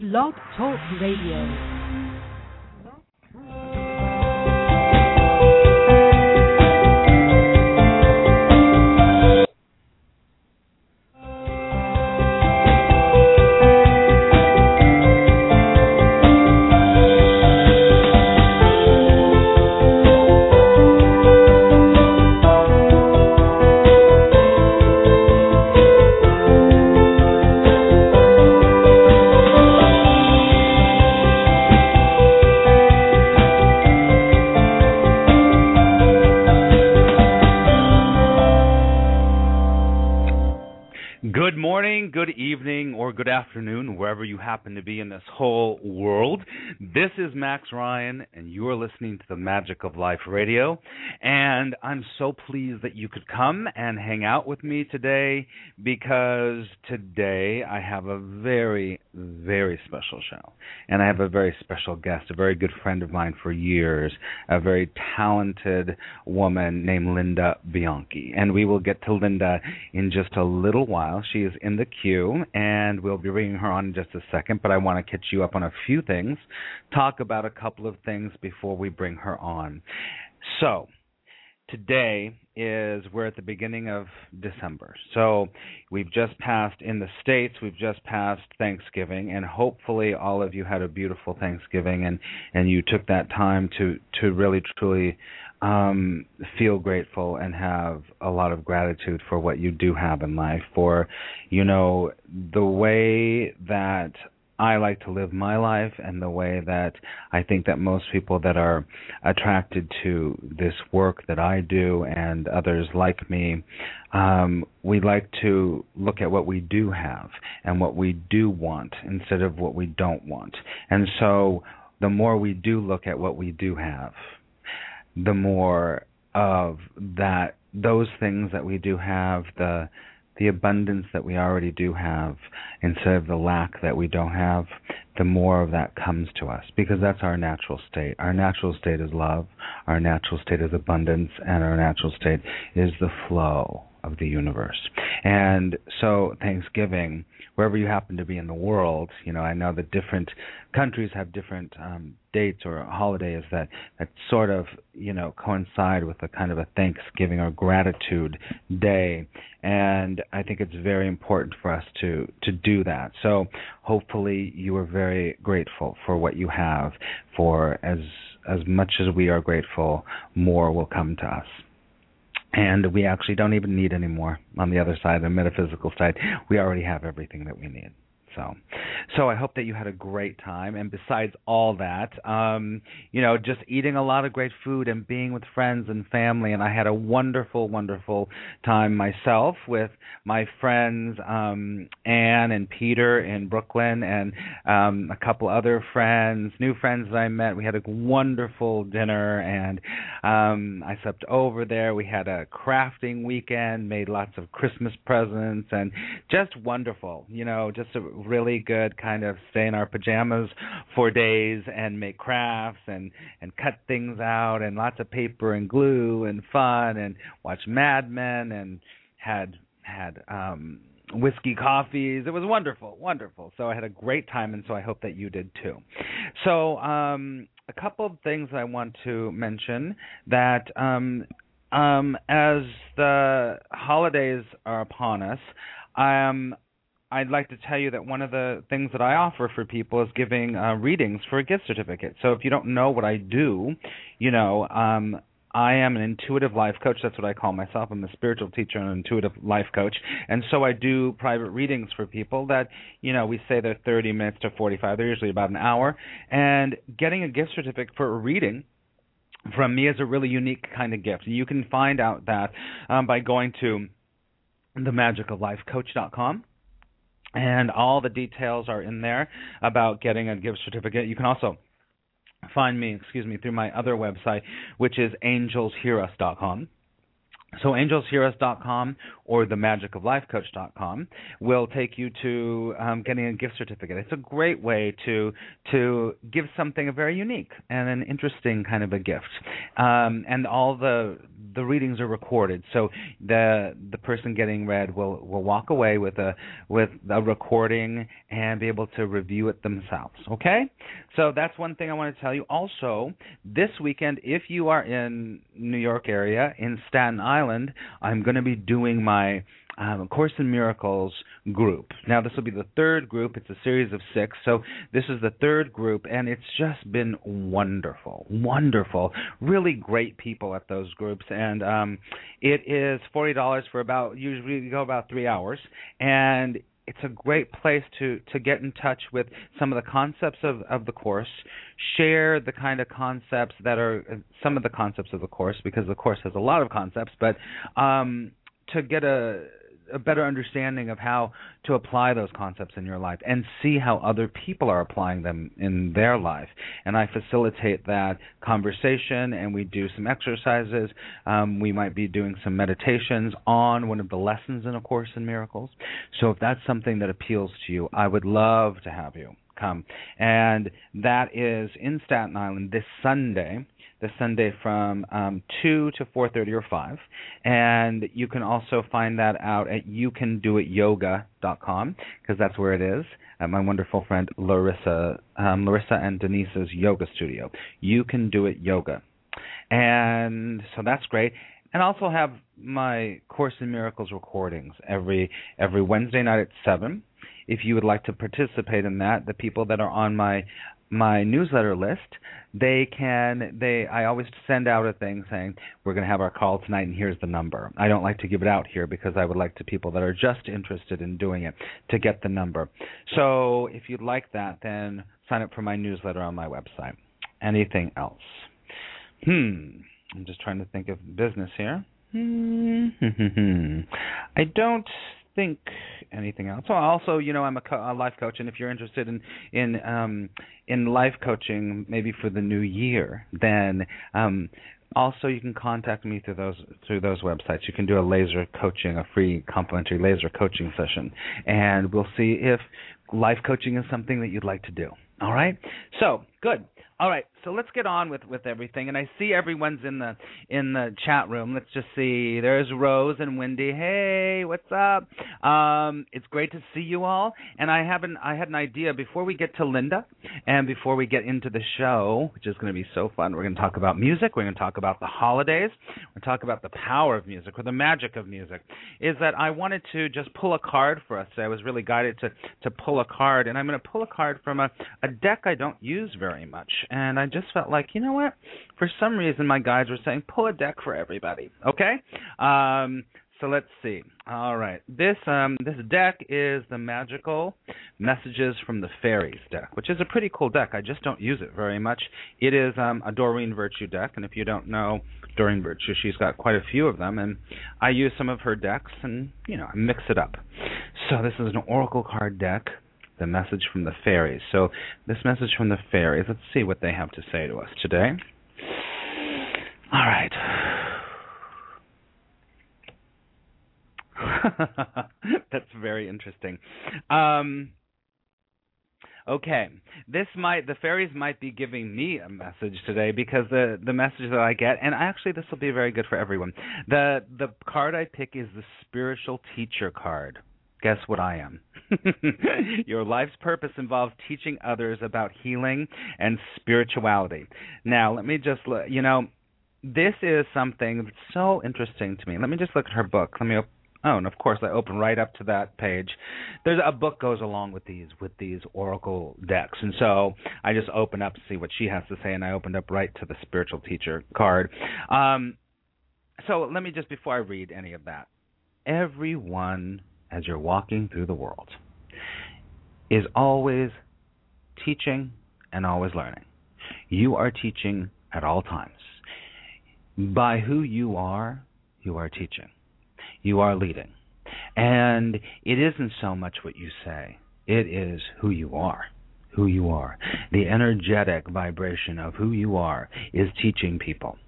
Blog Talk Radio. Happen to be in this whole world. This is Max Ryan, and you are listening to the Magic of Life Radio. And I'm so pleased that you could come and hang out with me today because today I have a very, very special show. And I have a very special guest, a very good friend of mine for years, a very talented woman named Linda Bianchi. And we will get to Linda in just a little while. She is in the queue, and we'll be bringing her on in just a second. But I want to catch you up on a few things, talk about a couple of things before we bring her on. So, today is we're at the beginning of December. So we've just passed in the states, we've just passed Thanksgiving and hopefully all of you had a beautiful Thanksgiving and and you took that time to to really truly um feel grateful and have a lot of gratitude for what you do have in life for you know the way that I like to live my life and the way that I think that most people that are attracted to this work that I do and others like me, um, we like to look at what we do have and what we do want instead of what we don't want. And so the more we do look at what we do have, the more of that those things that we do have, the the abundance that we already do have instead of the lack that we don't have, the more of that comes to us because that's our natural state. Our natural state is love, our natural state is abundance, and our natural state is the flow of the universe. And so, Thanksgiving, wherever you happen to be in the world, you know, I know that different countries have different um, dates or holidays that that sort of, you know, coincide with a kind of a Thanksgiving or gratitude day. And I think it's very important for us to to do that. So, hopefully, you are very grateful for what you have. For as as much as we are grateful, more will come to us and we actually don't even need any more on the other side, the metaphysical side. We already have everything that we need. So, so I hope that you had a great time. And besides all that, um, you know, just eating a lot of great food and being with friends and family. And I had a wonderful, wonderful time myself with my friends um, Anne and Peter in Brooklyn, and um, a couple other friends, new friends that I met. We had a wonderful dinner, and um, I slept over there. We had a crafting weekend, made lots of Christmas presents, and just wonderful. You know, just a really good kind of stay in our pajamas for days and make crafts and and cut things out and lots of paper and glue and fun and watch Mad Men and had had um whiskey coffees. It was wonderful, wonderful. So I had a great time, and so I hope that you did too. So um, a couple of things I want to mention that um, um, as the holidays are upon us, um, I'd like to tell you that one of the things that I offer for people is giving uh, readings for a gift certificate. So if you don't know what I do, you know, um, I am an intuitive life coach. That's what I call myself. I'm a spiritual teacher and an intuitive life coach. And so I do private readings for people that, you know, we say they're 30 minutes to 45. They're usually about an hour. And getting a gift certificate for a reading from me is a really unique kind of gift. And You can find out that um, by going to themagicoflifecoach.com and all the details are in there about getting a gift certificate. You can also find me, excuse me, through my other website, which is angelshearus.com. So angelshearus.com or themagicoflifecoach.com will take you to um, getting a gift certificate. It's a great way to to give something a very unique and an interesting kind of a gift. Um, and all the the readings are recorded, so the the person getting read will will walk away with a with a recording and be able to review it themselves. Okay, so that's one thing I want to tell you. Also, this weekend, if you are in New York area in Staten Island, I'm going to be doing my um, Course in Miracles group. Now, this will be the third group. It's a series of six. So, this is the third group, and it's just been wonderful. Wonderful. Really great people at those groups. And um, it is $40 for about, usually go about three hours. And it's a great place to to get in touch with some of the concepts of of the course share the kind of concepts that are some of the concepts of the course because the course has a lot of concepts but um to get a a better understanding of how to apply those concepts in your life and see how other people are applying them in their life. And I facilitate that conversation, and we do some exercises. Um, we might be doing some meditations on one of the lessons in A Course in Miracles. So if that's something that appeals to you, I would love to have you come. And that is in Staten Island this Sunday this Sunday from um, 2 to 4.30 or 5. And you can also find that out at youcandoityoga.com because that's where it is. At my wonderful friend Larissa, um, Larissa and Denise's yoga studio. You can do it yoga. And so that's great. And also have my Course in Miracles recordings every every Wednesday night at seven. If you would like to participate in that, the people that are on my my newsletter list, they can they I always send out a thing saying we're going to have our call tonight and here's the number. I don't like to give it out here because I would like to people that are just interested in doing it to get the number. So if you'd like that, then sign up for my newsletter on my website. Anything else? Hmm. I'm just trying to think of business here. Hmm. I don't think anything else. So also, you know, I'm a, co- a life coach, and if you're interested in in um, in life coaching, maybe for the new year, then um, also you can contact me through those through those websites. You can do a laser coaching, a free complimentary laser coaching session, and we'll see if life coaching is something that you'd like to do. All right. So good. All right, so let's get on with with everything. And I see everyone's in the in the chat room. Let's just see. There's Rose and Wendy. Hey, what's up? Um, it's great to see you all. And I have an I had an idea before we get to Linda and before we get into the show, which is going to be so fun. We're going to talk about music. We're going to talk about the holidays. We're going to talk about the power of music or the magic of music. Is that I wanted to just pull a card for us. I was really guided to to pull a card, and I'm going to pull a card from a a deck I don't use very much and I just felt like, you know what? For some reason, my guides were saying pull a deck for everybody. Okay, um, so let's see. All right, this um, this deck is the magical messages from the fairies deck, which is a pretty cool deck. I just don't use it very much. It is um, a Doreen Virtue deck, and if you don't know Doreen Virtue, she's got quite a few of them, and I use some of her decks, and you know, I mix it up. So this is an oracle card deck the message from the fairies. So, this message from the fairies, let's see what they have to say to us today. All right. That's very interesting. Um, okay, this might the fairies might be giving me a message today because the the message that I get, and actually this will be very good for everyone. The the card I pick is the spiritual teacher card. Guess what I am? Your life's purpose involves teaching others about healing and spirituality. Now, let me just, look you know, this is something that's so interesting to me. Let me just look at her book. Let me op- Oh, and of course I open right up to that page. There's a book goes along with these with these oracle decks, and so I just open up to see what she has to say, and I opened up right to the spiritual teacher card. Um, so let me just before I read any of that, everyone as you're walking through the world is always teaching and always learning. You are teaching at all times. By who you are, you are teaching. You are leading. And it isn't so much what you say, it is who you are. Who you are. The energetic vibration of who you are is teaching people,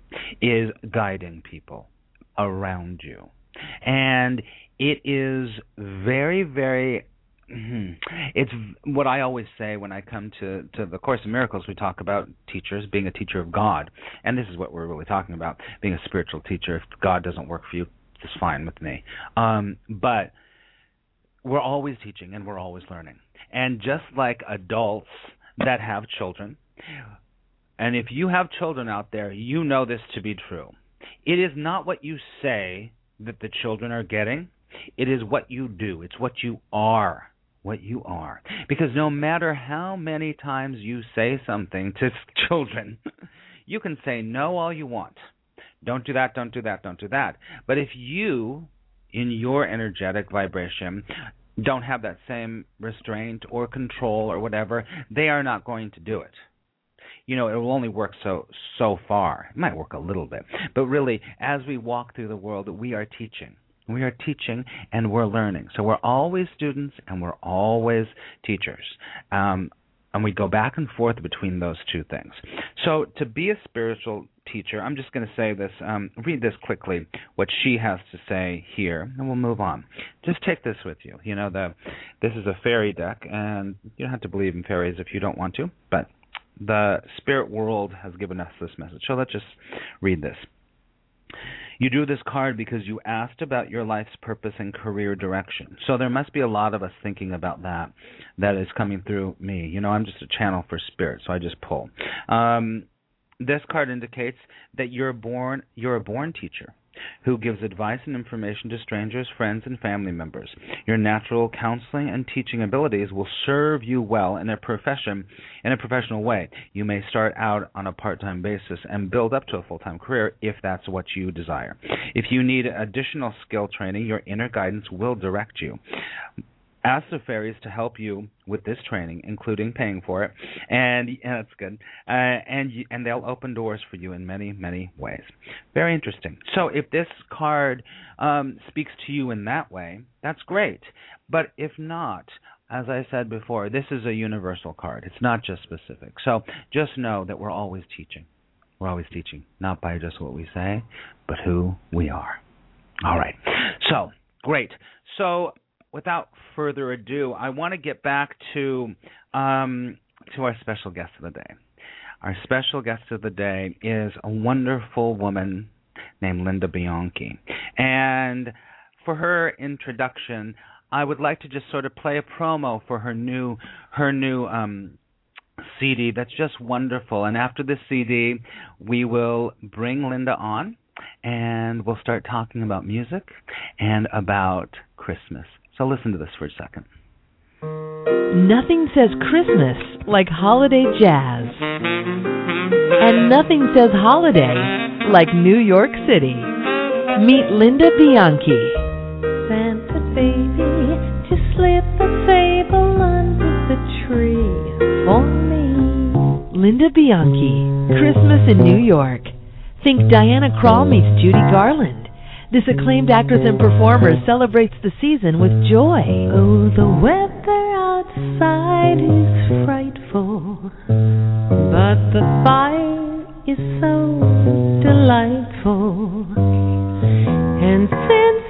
is guiding people around you. And it is very, very Mhm. It's what I always say when I come to to the Course in Miracles. We talk about teachers being a teacher of God, and this is what we're really talking about: being a spiritual teacher. If God doesn't work for you, it's fine with me. Um, but we're always teaching and we're always learning. And just like adults that have children, and if you have children out there, you know this to be true. It is not what you say that the children are getting. It is what you do. It's what you are. What you are. Because no matter how many times you say something to children, you can say no all you want. Don't do that, don't do that, don't do that. But if you, in your energetic vibration, don't have that same restraint or control or whatever, they are not going to do it you know, it will only work so so far. It might work a little bit, but really, as we walk through the world, we are teaching. We are teaching and we're learning. So we're always students and we're always teachers. Um, and we go back and forth between those two things. So to be a spiritual teacher, I'm just going to say this, um, read this quickly, what she has to say here, and we'll move on. Just take this with you. You know, the this is a fairy deck, and you don't have to believe in fairies if you don't want to, but the spirit world has given us this message. So let's just read this. You drew this card because you asked about your life's purpose and career direction. So there must be a lot of us thinking about that that is coming through me. You know, I'm just a channel for spirit, so I just pull. Um, this card indicates that you're born you're a born teacher who gives advice and information to strangers, friends, and family members. Your natural counseling and teaching abilities will serve you well in a profession in a professional way. You may start out on a part-time basis and build up to a full-time career if that's what you desire. If you need additional skill training, your inner guidance will direct you. Ask the fairies to help you with this training, including paying for it, and, and that's good. Uh, and you, and they'll open doors for you in many many ways. Very interesting. So if this card um, speaks to you in that way, that's great. But if not, as I said before, this is a universal card. It's not just specific. So just know that we're always teaching. We're always teaching, not by just what we say, but who we are. All right. So great. So without further ado, I want to get back to um, to our special guest of the day. Our special guest of the day is a wonderful woman named Linda Bianchi. And for her introduction, I would like to just sort of play a promo for her new her new um, CD that's just wonderful. And after this CD, we will bring Linda on and we'll start talking about music and about Christmas. So listen to this for a second. Nothing says Christmas like holiday jazz. And nothing says holiday like New York City. Meet Linda Bianchi. Santa baby, to slip a sable under the tree for me. Linda Bianchi. Christmas in New York. Think Diana Krall meets Judy Garland. This acclaimed actress and performer celebrates the season with joy. Oh, the weather outside is frightful, but the fire is so delightful. And since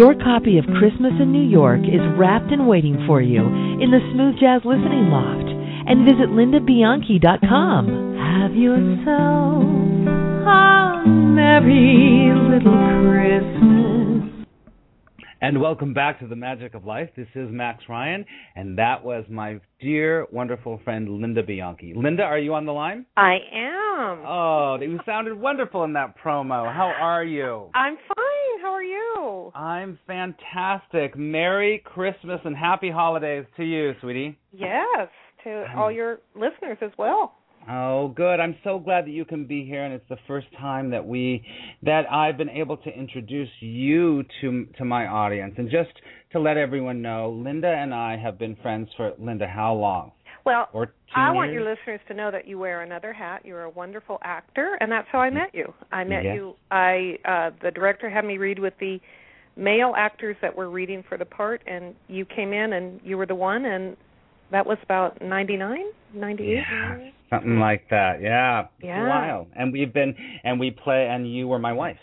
Your copy of Christmas in New York is wrapped and waiting for you in the Smooth Jazz Listening Loft. And visit lindabianchi.com. Have yourself a merry little Christmas. And welcome back to the Magic of Life. This is Max Ryan, and that was my dear, wonderful friend Linda Bianchi. Linda, are you on the line? I am. Oh, you sounded wonderful in that promo. How are you? I'm fine. How are you? I'm fantastic. Merry Christmas and happy holidays to you, sweetie. Yes, to all your listeners as well. Oh, good. I'm so glad that you can be here, and it's the first time that we that I've been able to introduce you to to my audience. And just to let everyone know, Linda and I have been friends for Linda how long? Well, I want years? your listeners to know that you wear another hat. You're a wonderful actor, and that's how I met you. I met Yes. you. I uh the director had me read with the male actors that were reading for the part, and you came in and you were the one, and that was about ninety nine, ninety eight. Yeah, something like that. Yeah, Yeah. And we've been and we play and you were my wife.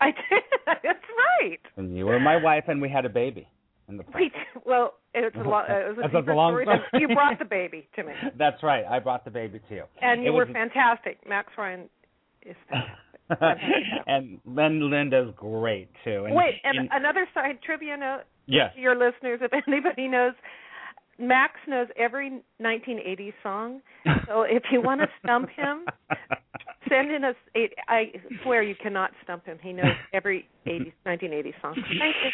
I did. That's right. And you were my wife and we had a baby. In the We, well, it's a lot. It was a a long story. You brought the baby to me, That's right. I brought the baby to you. and you It were was- fantastic. Max Ryan is fantastic. and Len Linda's great too. And Wait, and and- another side trivia note yes. to your listeners, if anybody knows, Max knows every 1980s song. So if you want to stump him, send in a. I swear you cannot stump him. He knows every 80s, 1980s song. Thank you.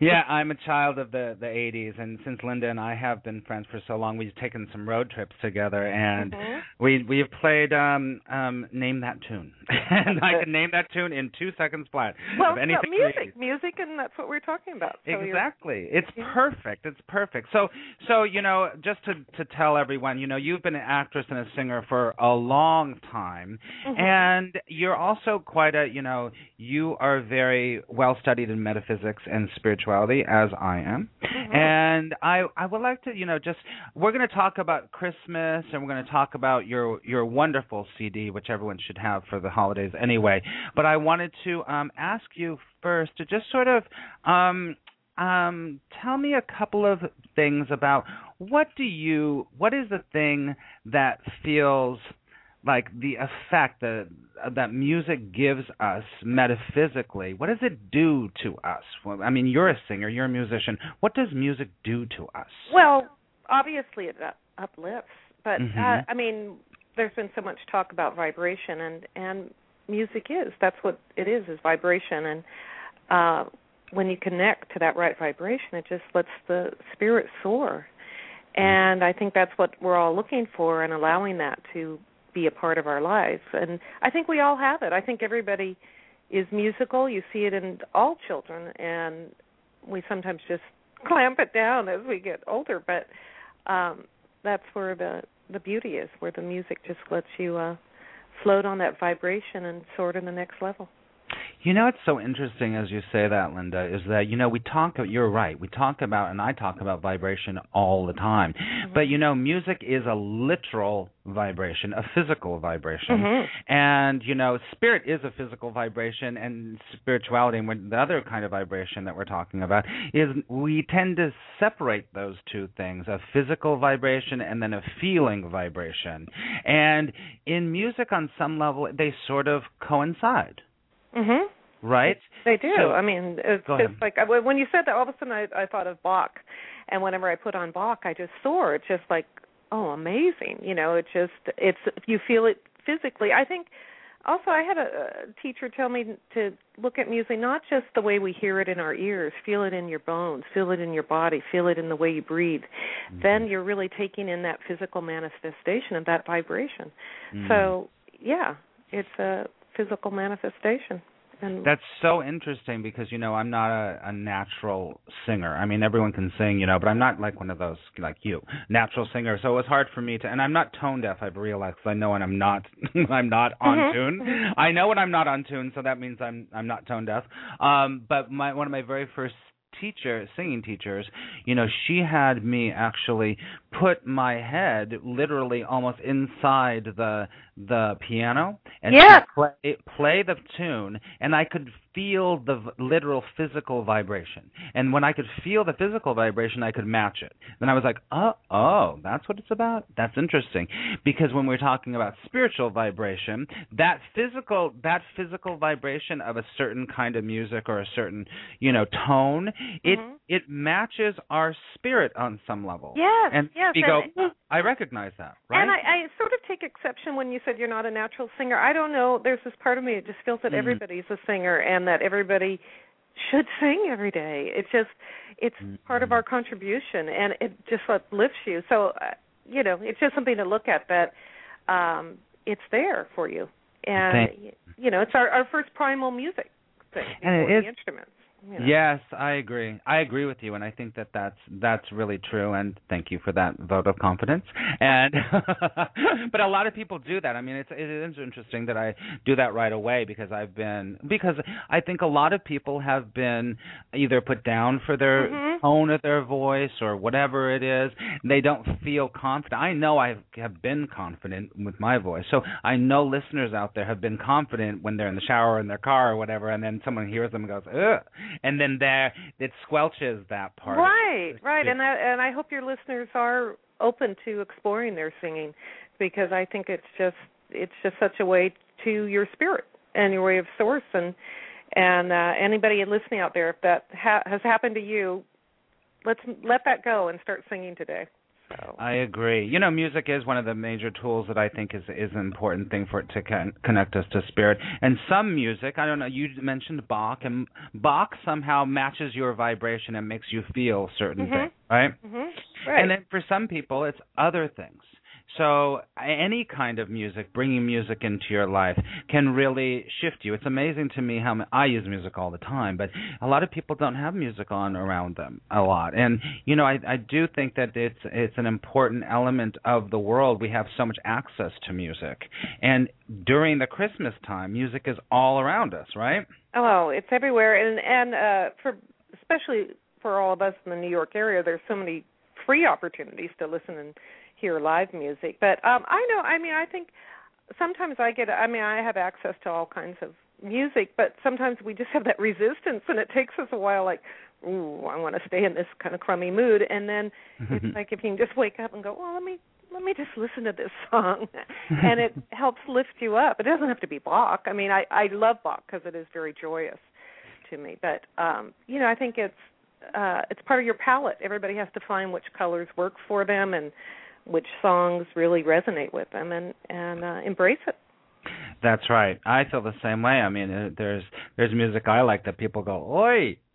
Yeah, I'm a child of the the 80s, and since Linda and I have been friends for so long, we've taken some road trips together, and Mhm. we we have played um um name that tune, and I can name that tune in two seconds flat. Well, of so anything from the music, music, and that's what we're talking about. So you're- exactly. It's perfect. It's perfect. So so you know, just to to tell everyone, you know, you've been an actress and a singer for a long time Mhm. and you're also quite a, you know, you are very well studied in metaphysics and spirituality as I am. Mhm. And I I would like to, you know, just we're going to talk about Christmas and we're going to talk about your your wonderful CD which everyone should have for the holidays anyway. But I wanted to um ask you first to just sort of um um tell me a couple of things about what do you what is the thing that feels like the effect that that music gives us metaphysically what does it do to us? Well, i mean you're a singer you're a musician. What does music do to us? Well, obviously it up- uplifts, but uh, Mhm. I mean, there's been so much talk about vibration, and and music is. That's what it is is vibration, and uh, when you connect to that right vibration, it just lets the spirit soar, and I think that's what we're all looking for, and allowing that to be a part of our lives, and I think we all have it. I think everybody is musical. You see it in all children, and we sometimes just clamp it down as we get older but um that's where the the beauty is where the music just lets you uh float on that vibration and soar to the next level You know, it's so interesting as you say that, Linda, is that, you know, we talk, you're right, we talk about, and I talk about vibration all the time. But, you know, music is a literal vibration, a physical vibration. Mhm. And, you know, spirit is a physical vibration, and spirituality, and the other kind of vibration that we're talking about, is we tend to separate those two things a physical vibration and then a feeling vibration. And in music, on some level, they sort of coincide, mhm right? they do. So- i mean it's just like I- when you said that all of a sudden i i thought of bach. And whenever i put on bach i just soar. It's just like oh amazing. You know it just it's you feel it physically. I think also i had a, teacher tell me to look at music not just the way we hear it in our ears. Feel it in your bones. Feel it in your body. Feel it in the way you breathe. Then you're really taking in that physical manifestation of that vibration. Mm. so yeah it's a physical manifestation and That's so interesting because you know I'm not a, a natural singer. I mean everyone can sing, you know, but I'm not like one of those like you, natural singer. So it was hard for me to, and I'm not tone deaf. I've realized I know when I'm not, I'm not on Mhm. tune. I know when I'm not on tune, so that means I'm I'm not tone deaf. Um, but my one of my very first teacher singing teachers you know she had me actually put my head literally almost inside the the piano and Yeah. play play the tune and I could feel the v- literal physical vibration. And when I could feel the physical vibration, I could match it. Then I was like, "Oh, oh, that's what it's about. That's interesting." Because when we're talking about spiritual vibration, that physical that physical vibration of a certain kind of music or a certain, you know, tone, it Mhm. it matches our spirit on some level. Yes, And yes, we and- go, I recognize that, right? And I, I sort of take exception when you said you're not a natural singer. I don't know. There's this part of me that just feels that Mhm. everybody's a singer and that everybody should sing every day. It's just, it's part of Mhm. our contribution, and it just uplifts you. So, uh, you know, it's just something to look at that um it's there for you, and you know, it's our our first primal music thing And it the instruments. You know. Yes, I agree. I agree with you, and I think that that's that's really true. And thank you for that vote of confidence. And but a lot of people do that. I mean, it's it is interesting that I do that right away because I've been because I think a lot of people have been either put down for their Mhm. tone of their voice or whatever it is. They don't feel confident. I know I have been confident with my voice, so I know listeners out there have been confident when they're in the shower or in their car or whatever, and then someone hears them and goes, "Ugh," and then there it squelches that part. Right, right, and I, and I hope your listeners are open to exploring their singing because I think it's just it's just such a way to your spirit and your way of source and and uh, anybody listening out there if that ha- has happened to you, let's let that go and start singing today. So I agree. You know, music is one of the major tools that I think is is an important thing for it to con- connect us to spirit. And some music, I don't know. You mentioned Bach, and Bach somehow matches your vibration and makes you feel certain Mhm. things, right? hmm right. And then for some people, it's other things. So any kind of music, bringing music into your life, can really shift you. It's amazing to me how I use music all the time, but a lot of people don't have music on around them a lot. And you know, I, I do think that it's it's an important element of the world. We have so much access to music, and during the Christmas time, music is all around us, right? Oh, it's everywhere, and and uh, for especially for all of us in the New York area, there's so many free opportunities to listen and hear live music. But um, I know, I mean, I think sometimes I get, I mean, I have access to all kinds of music, but sometimes we just have that resistance, and it takes us a while. Like, ooh, I want to stay in this kind of crummy mood, and then it's like if you can just wake up and go, well, let me let me just listen to this song, and it helps lift you up. It doesn't have to be Bach. I mean, I I love Bach because it is very joyous to me. But um, you know, I think it's uh, it's part of your palette. Everybody has to find which colors work for them and which songs really resonate with them, and and uh, embrace it. That's right. I feel the same way. I mean, uh, there's there's music I like that people go, "Oi,"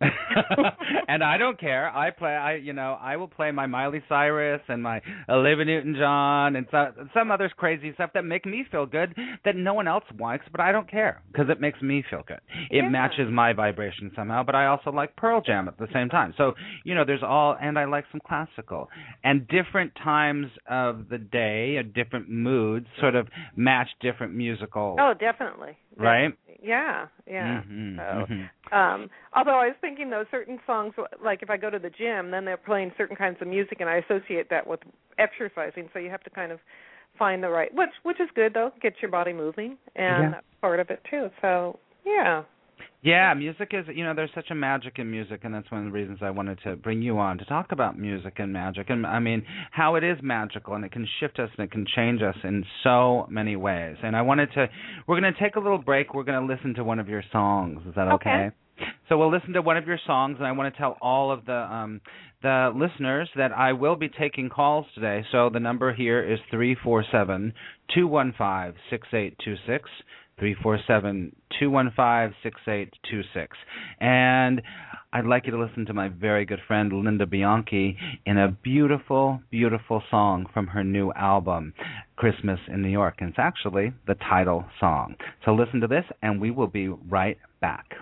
and I don't care. I play. I you know I will play my Miley Cyrus and my Olivia Newton-John and so, some others crazy stuff that make me feel good that no one else likes, but I don't care because it makes me feel good. It Yeah. matches my vibration somehow. But I also like Pearl Jam at the same time. So you know, there's all, and I like some classical, and different times of the day, or different moods, sort of match different musical. Oh, definitely. Right? Yeah, yeah. Mhm, So, mhm. um, although I was thinking though, certain songs, like if I go to the gym, then they're playing certain kinds of music, and I associate that with exercising. So you have to kind of find the right, which which is good though, get your body moving, and Yeah. that's part of it too. So yeah. Yeah, music is, you know, there's such a magic in music, and that's one of the reasons I wanted to bring you on to talk about music and magic. And I mean, how it is magical and it can shift us and it can change us in so many ways. And I wanted to, we're going to take a little break. We're going to listen to one of your songs. Is that okay? Okay. So we'll listen to one of your songs, and I want to tell all of the um, the listeners that I will be taking calls today. So the number here is three four seven two one five six eight two six. 347-215-6826. And I'd like you to listen to my very good friend Linda Bianchi in a beautiful, beautiful song from her new album, Christmas in New York. And it's actually the title song. So listen to this, and we will be right back.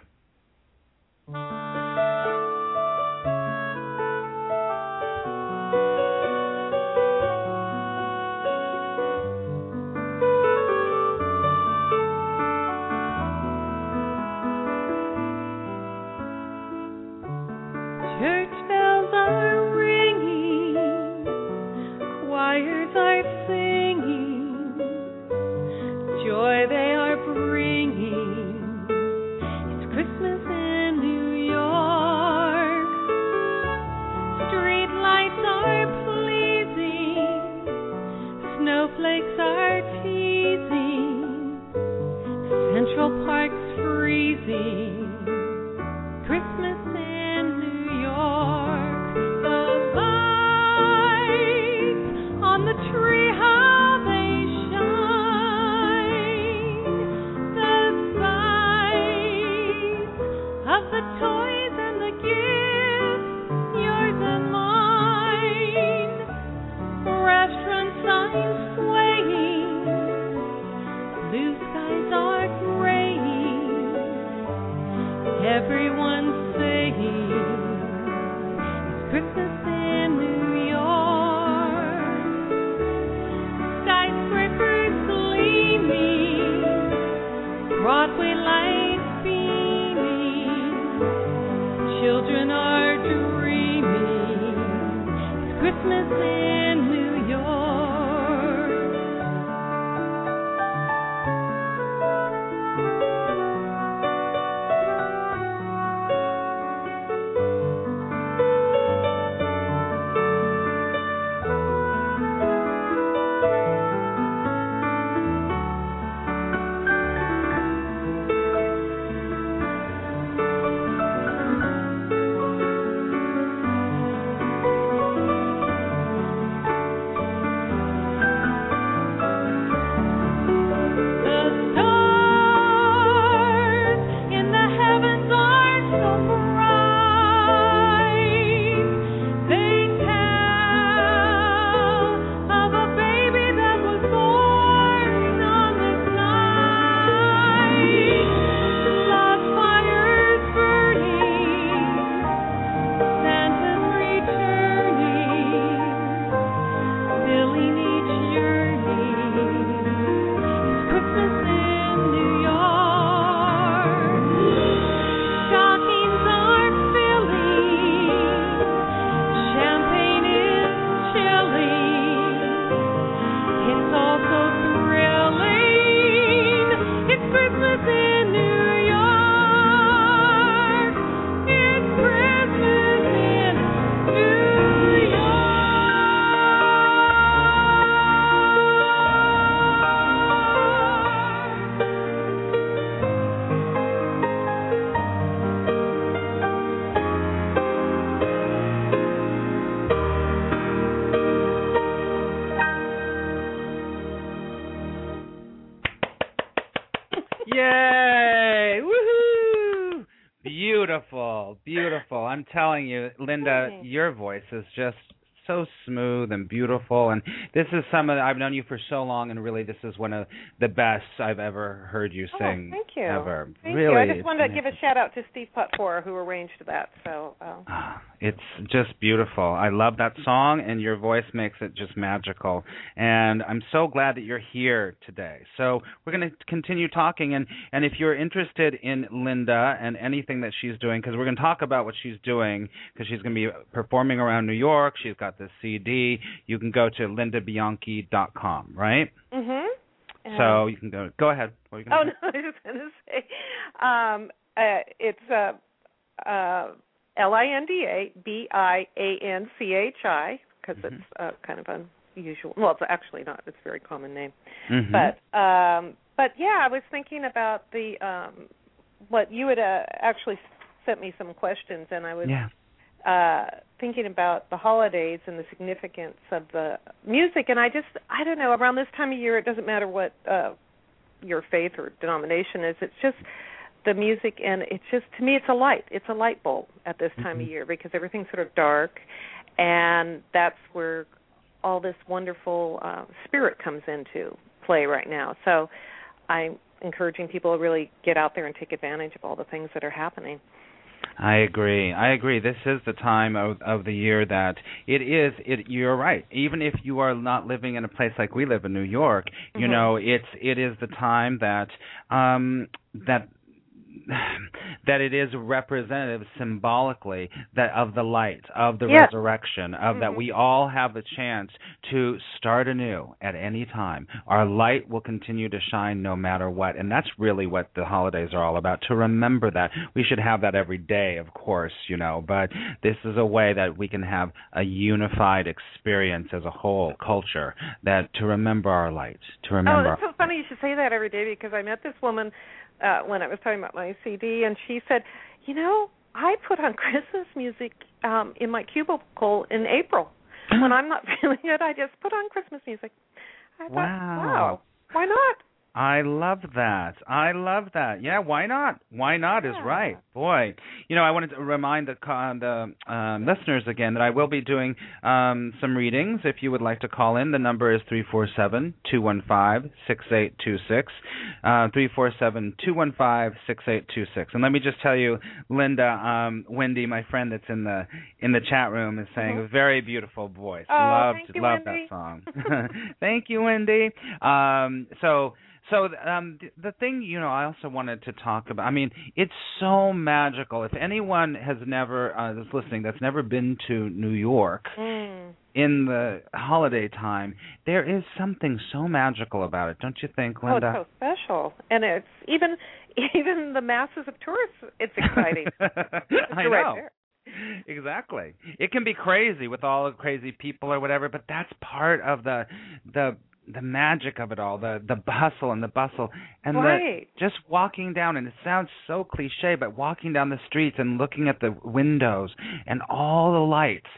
I'm telling you, Linda, your voice is just so smooth and beautiful and this is some of the, I've known you for so long and really this is one of the best I've ever heard you Oh, sing thank you. ever. Thank really. you. I just wanted to give a shout out to Steve Putfora who arranged that. So, Ah, It's just beautiful. I love that song, and your voice makes it just magical. And I'm so glad that you're here today. So we're going to continue talking, and and if you're interested in Linda and anything that she's doing, because we're going to talk about what she's doing, because she's going to be performing around New York. She's got this CD. You can go to lindabianchi.com, right? mhm. so you can go. Go ahead. What are you Oh no, I was going to say, um, uh, it's uh, uh, L I N D A B I A N C H I because Mhm. it's uh, kind of unusual. Well, it's actually not. It's a very common name. Mm-hmm. But um, but yeah, I was thinking about the um, what you had uh, actually sent me some questions, and I was yeah. uh thinking about the holidays and the significance of the music and I just I don't know around this time of year it doesn't matter what uh your faith or denomination is it's just the music and it's just to me it's a light it's a light bulb at this time Mhm. of year because everything's sort of dark and that's where all this wonderful uh spirit comes into play right now so I'm encouraging people to really get out there and take advantage of all the things that are happening I agree. I agree. This is the time of of the year that it is. It you're right. Even if you are not living in a place like we live in New York, you Mhm. know, it's it is the time that um that that it is representative symbolically that of the light of the resurrection of that Mhm. we all have a chance to start anew at any time. Our light will continue to shine no matter what. And that's really what the holidays are all about to remember that. We should have that every day of course you know but this is a way that we can have a unified experience as a whole culture that to remember our light to remember Oh, it's so funny you should say that every day because I met this woman uh when I was talking about my CD and she said, "You know, I put on Christmas music um in my cubicle in April. when I'm not feeling it, I just put on Christmas music." I thought, Wow. "Wow. Why not?" I love that. I love that. Yeah, why not? Why not is right. Boy, you know, I wanted to remind the the um, listeners again that I will be doing um, some readings. If you would like to call in, the number is three four seven two one five six eight two six. Uh, three four seven two one five six eight two six. And let me just tell you, Linda, um, Wendy, my friend that's in the in the chat room, is saying Mhm. a very beautiful voice. Oh, loved you, loved that song. thank you, Wendy. Um, so So um th- the thing, you know, I also wanted to talk about. I mean, it's so magical. If anyone has never uh, is listening that's never been to New York Mm. in the holiday time, there is something so magical about it, don't you think, Oh, Linda? it's so special, and it's even even the masses of tourists. It's exciting. I know. right. Exactly. It can be crazy with all the crazy people or whatever, but that's part of the the the magic of it all, the the hustle and the bustle and Right. the just walking down and it sounds so cliche, but walking down the streets and looking at the windows and all the lights,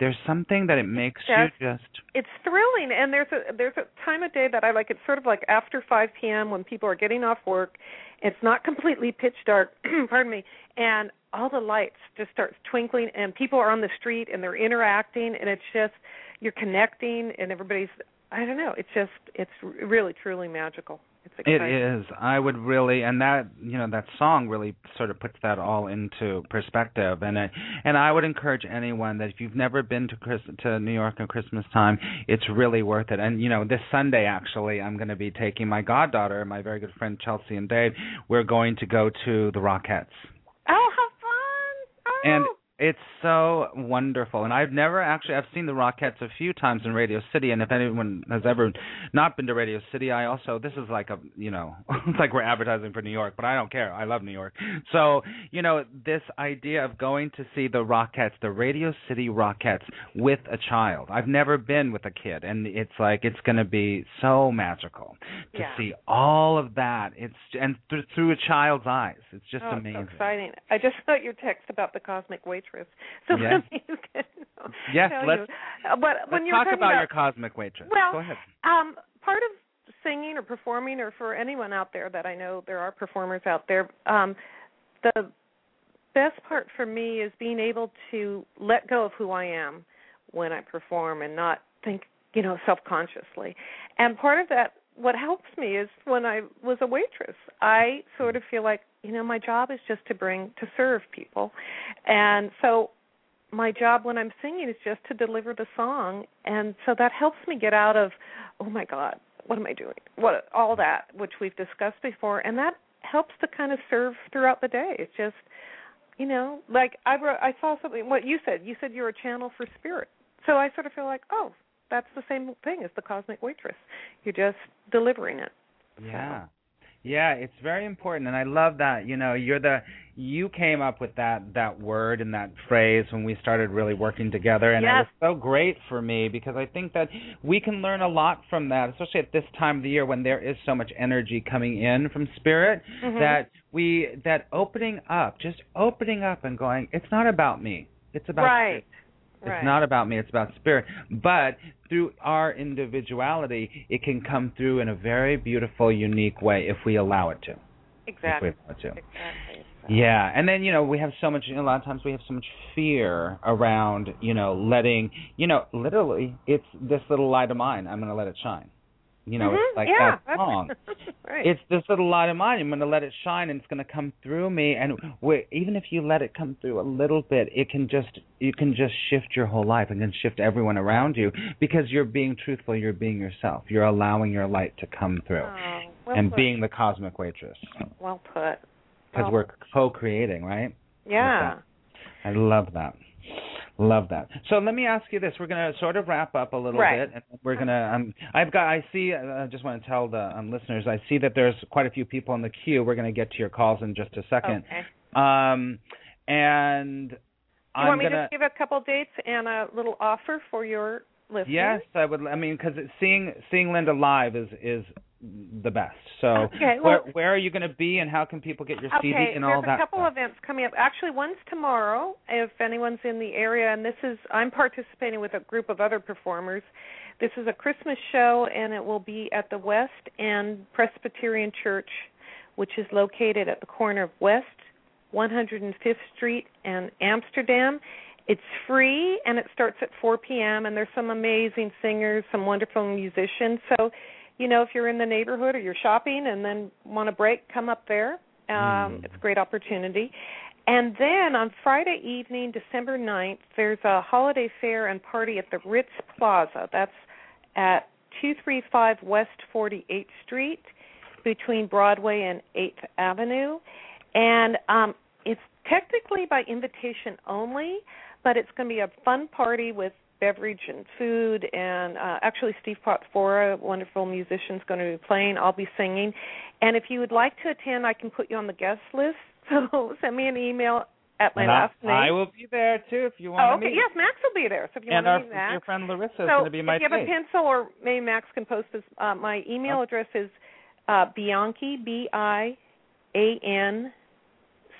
there's something that it makes you just it's thrilling and there's a there's a time of day that I like it's sort of like after 5 p.m. when people are getting off work it's not completely pitch dark pardon me and all the lights just start twinkling and people are on the street and they're interacting and it's just you're connecting and everybody's I don't know it's just it's really truly magical it's It exciting is. I would really, and that you know that song really sort of puts that all into perspective. And I, and I would encourage anyone that if you've never been to Chris, to New York at Christmas time, it's really worth it. And you know this Sunday actually, I'm going to be taking my goddaughter, my very good friend Chelsea and Dave. We're going to go to the Rockettes. oh how fun oh And it's so wonderful. And I've never actually I've seen the Rockettes a few times in Radio City and if anyone has ever not been to Radio City, I also this is like a you know, it's like we're advertising for New York, but I don't care. I love New York. So, you know, this idea of going to see the Rockettes, the Radio City Rockettes with a child. I've never been with a kid and it's like it's going to be so magical to Yeah. see all of that. It's and th- through a child's eyes. It's just oh, amazing. So exciting! I just got your text about the cosmic waitress. So Yes. let me Yes, tell let's- you. Uh, but when Let's you're talk talking about, your cosmic waitress. Well, Go ahead. um, part of singing or performing, or for anyone out there that I know there are performers out there, um, the best part for me is being able to let go of who I am when I perform and not think, you know, self-consciously. And part of that, what helps me is when I was a waitress, I sort of feel like, you know, my job is just to bring to serve people, and so my job when I'm singing is just to deliver the song, and so that helps me get out of, oh my God, what am I doing? What all that which we've discussed before, and that helps to kind of serve throughout the day. It's just, you know, like I wrote, I saw something. What you said, you said you're a channel for spirit, so I sort of feel like, oh, that's the same thing as the cosmic waitress. You're just delivering it. Yeah. Yeah, it's very important and I love that. You know, you're the you came up with that that word and that phrase when we started really working together and it was so great for me because I think that we can learn a lot from that, especially at this time of the year when there is so much energy coming in from spirit Mhm. that we that opening up, just opening up and going, it's not about me. It's about right. It's right. not about me, it's about spirit. But through our individuality, it can come through in a very beautiful, unique way if we allow it to. exactly. If we allow it to. Exactly. Yeah, and then you know we have so much. You know, a lot of times we have so much fear around you know letting you know literally it's this little light of mine. I'm going to let it shine. You know, Mhm, it's like yeah, that song. right. It's this little light of mine. I'm going to let it shine, and it's going to come through me. And even if you let it come through a little bit, it can just you can just shift your whole life and can shift everyone around you because you're being truthful. You're being yourself. You're allowing your light to come through, Oh, well and put. being the cosmic waitress well put. because Well, we're co-creating, right? yeah. I love that. Love that. So let me ask you this: We're going to sort of wrap up a little Right. bit, and we're going to. Um, I've got. I see. uh, I just want to tell the um, listeners. I see that there's quite a few people in the queue. We're going to get to your calls in just a second. Okay. Um, and You I'm want me gonna. to give a couple dates and a little offer for your listeners? Yes, I would. I mean, because seeing seeing Linda live is is the best. So Okay, where well- where are you going to be, and how can people get your CD Okay, and there's a couple stuff? events coming up. Actually, one's tomorrow. If anyone's in the area, and this is I'm participating with a group of other performers. This is a Christmas show, and it will be at the West End Presbyterian Church, which is located at the corner of West 105th Street and Amsterdam. It's free, and it starts at 4 p.m. And there's some amazing singers, some wonderful musicians. So you know, if you're in the neighborhood or you're shopping and then want a break, come up there. Um, Mm. It's a great opportunity. And then on Friday evening, December 9th, there's a holiday fair and party at the Ritz Plaza. That's at 235 West 48th Street. between Broadway and Eighth Avenue, and um, it's technically by invitation only, but it's going to be a fun party with beverage and food and uh, actually Steve Potfora, wonderful musician, is going to be playing. I'll be singing, and if you would like to attend, I can put you on the guest list. So send me an email at my last I, name. I will be there too if you want oh, to okay. meet. Yes, Max will be there. So if you and want our, to meet Max, your friend Larissa is so going to be my if you have date. a pencil, or maybe Max can post this. Uh, my email address is uh, Bianchi B I A N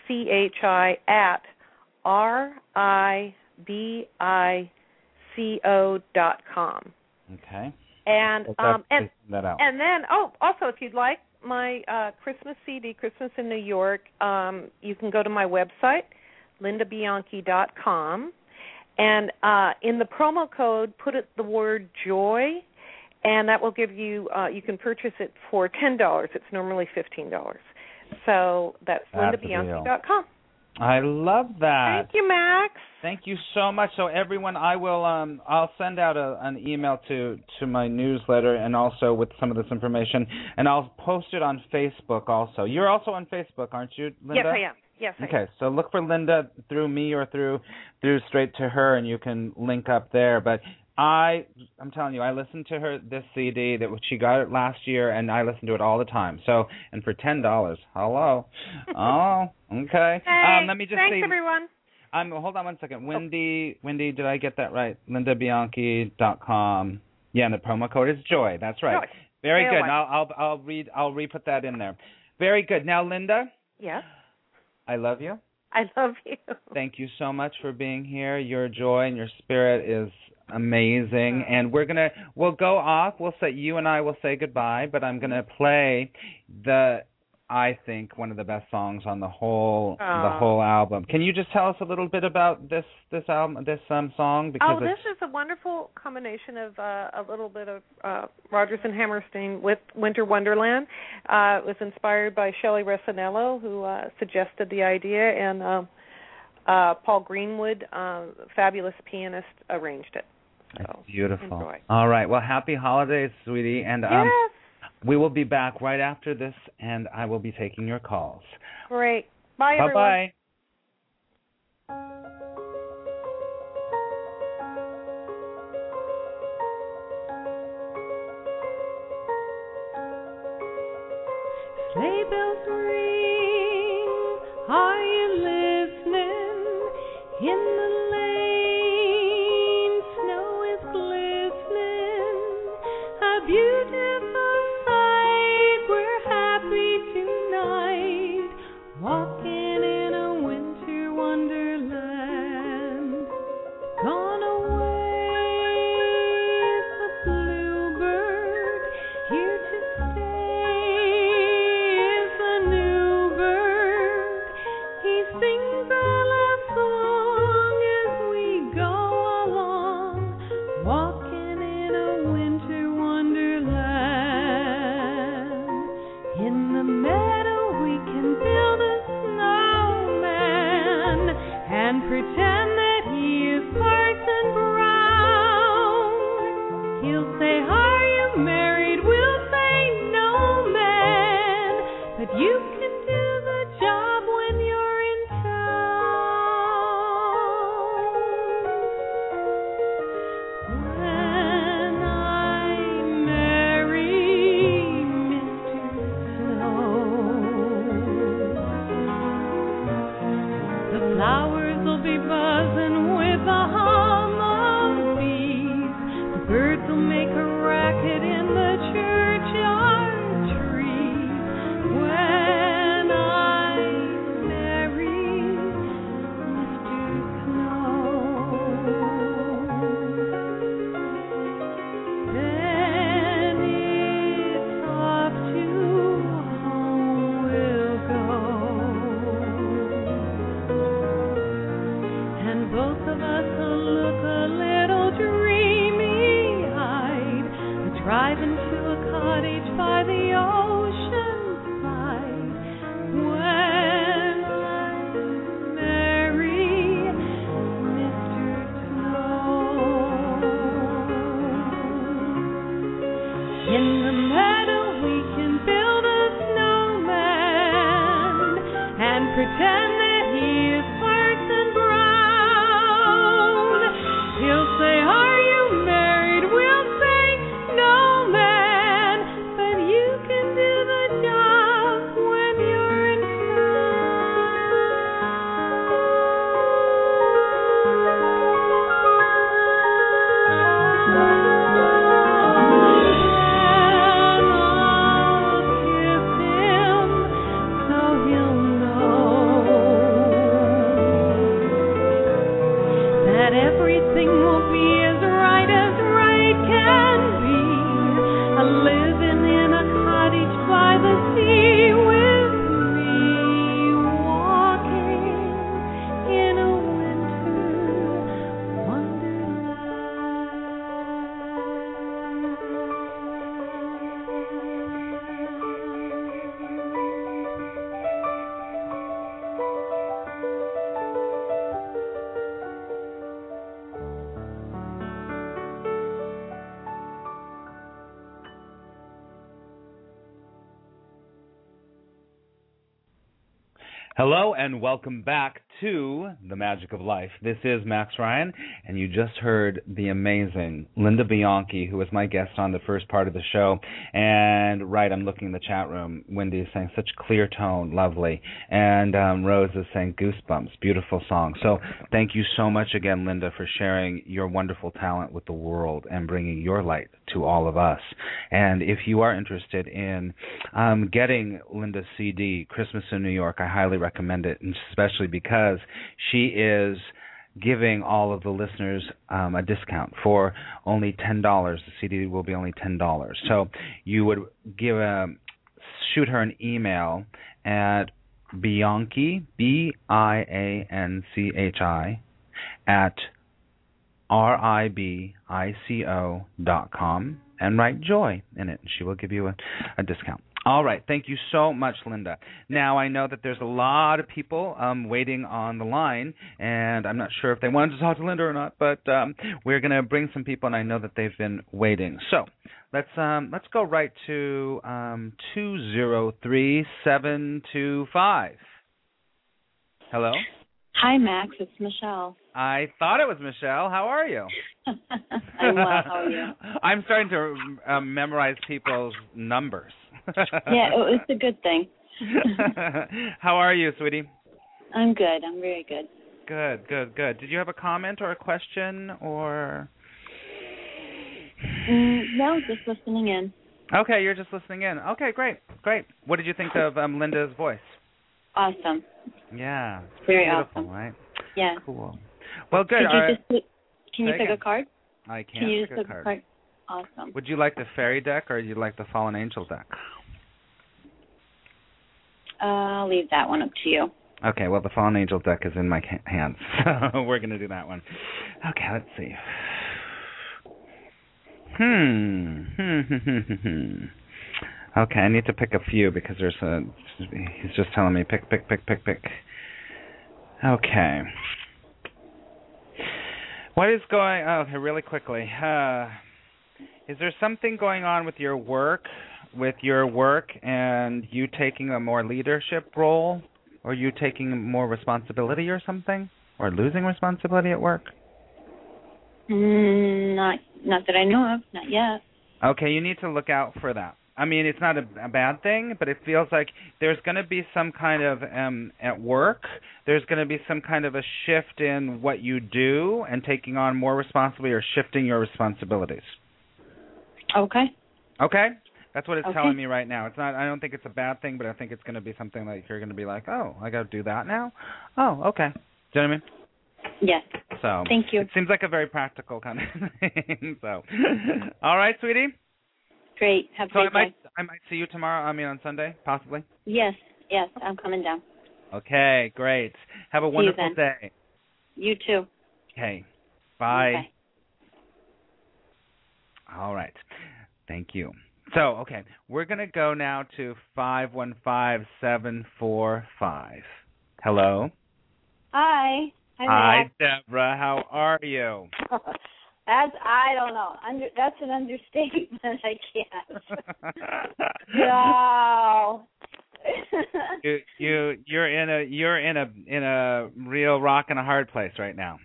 C H I at R I B I C O dot com. Okay. And um and that out. and then oh also if you'd like my uh Christmas CD, Christmas in New York, um you can go to my website, lindabianchi.com and uh in the promo code put it the word joy and that will give you uh you can purchase it for ten dollars. It's normally fifteen dollars. So that's That's lindabianchi.com. I love that. Thank you, Max. Thank you so much. So everyone, I will um I'll send out a, an email to to my newsletter and also with some of this information and I'll post it on Facebook also. You're also on Facebook, aren't you, Linda? Yes, I am. Yes, I am. Okay, so look for Linda through me or through through straight to her, and you can link up there. But I, I'm telling you, I listened to her this CD that she got it last year, and I listen to it all the time. So, and for ten dollars, hello, oh, okay. Hey, um, let me just thanks see. everyone. Um, hold on one second. Wendy, Wendy, did I get that right? LindaBianchi.com. Yeah, and the promo code is Joy. That's right. Joy. Very good. J O Y. I'll I'll I'll read I'll re-put that in there. Very good. Now, Linda, Yes. I love you. I love you. Thank you so much for being here. Your joy and your spirit is amazing. And we're gonna we'll go off. We'll say you and I will say goodbye, but I'm gonna play the I think one of the best songs on the whole the whole album. Can you just tell us a little bit about this this album this um song because Oh, this is a wonderful combination of uh, a little bit of uh, Rodgers and Hammerstein with Winter Wonderland. Uh, it was inspired by Shelley Resinello, who uh, suggested the idea, and um, uh, Paul Greenwood, uh, fabulous pianist, arranged it. It's So, beautiful. enjoy. All right. Well, happy holidays, sweetie. And um yes, we will be back right after this and I will be taking your calls. great. Bye, Bye everyone. bye. Sleigh bells ring, are you listening? In and welcome back to The Magic of Life. This is Max Ryan, and you just heard the amazing Linda Bianchi, who was my guest on the first part of the show. And right, I'm looking in the chat room. Wendy is saying such clear tone, lovely. And um, Rose is saying goosebumps, beautiful song. So thank you so much again, Linda, for sharing your wonderful talent with the world and bringing your light to all of us. And if you are interested in um, getting Linda's CD, Christmas in New York, I highly recommend it, especially because she is giving all of the listeners um, a discount for only ten dollars. The CD will be only ten dollars. So you would give a shoot her an email at Bianchi B I A N C H I at R I B I C O dot com and write joy in it. And she will give you a, a discount. All right. Thank you so much, Linda. Now, I know that there's a lot of people um, waiting on the line, and I'm not sure if they wanted to talk to Linda or not, but um, we're going to bring some people, and I know that they've been waiting. So let's um, let's go right to um, 203725. Hello? Hi, Max. It's Michelle. I thought it was Michelle. How are you? I'm well. How are you? I'm starting to um, memorize people's numbers. Yeah, it- was a good thing. How are you, sweetie? I'm good. I'm very good. Good, good, good. Did you have a comment or a question or? Mm, no, just listening in. Okay, you're just listening in. Okay, great, great. What did you think of um, Linda's voice? Awesome. Yeah, it's Very beautiful, awesome. right? Yeah. Cool. Well, good. Could you just can you Say pick again. a card? I can't Can you pick a pick card. Awesome. Would you like the fairy deck or you like the fallen angel deck? Uh, I'll leave that one up to you. Okay, well, the Fallen Angel deck is in my hands, so we're going to do that one. Okay, let's see. Hmm. okay, I need to pick a few because there's a. He's just telling me pick, pick, pick, pick, pick. Okay. What is going? Oh, okay, really quickly. Uh, is there something going on with your work, with your work, and you taking a more leadership role? or you taking more responsibility or something or losing responsibility at work Mm, not, not that I know of. Not yet. okay you need to look out for that i mean it's not a, a bad thing but it feels like there's going to be some kind of um at work there's going to be some kind of a shift in what you do and taking on more responsibility or shifting your responsibilities Okay. okay that's what it's Okay. telling me right now it's not i don't think it's a bad thing but i think it's going to be something like you're going to be like oh i got to do that now oh okay do you know what i mean Yes. So Thank you. It seems like a very practical kind of thing. so, all right, sweetie. Great. Have a So I might day. I might see you tomorrow. I mean on Sunday, possibly. Yes. Yes. I'm coming down. Okay, great. Have a you wonderful then. day. You too. Okay. Bye. Okay. All right. Thank you. So, okay, we're going to go now to 515745. Hello. Hi. Hi, Deborah. How are you? That's I don't know. Under that's an understatement, I guess. no. you you you're in a you're in a in a real rock and a hard place right now.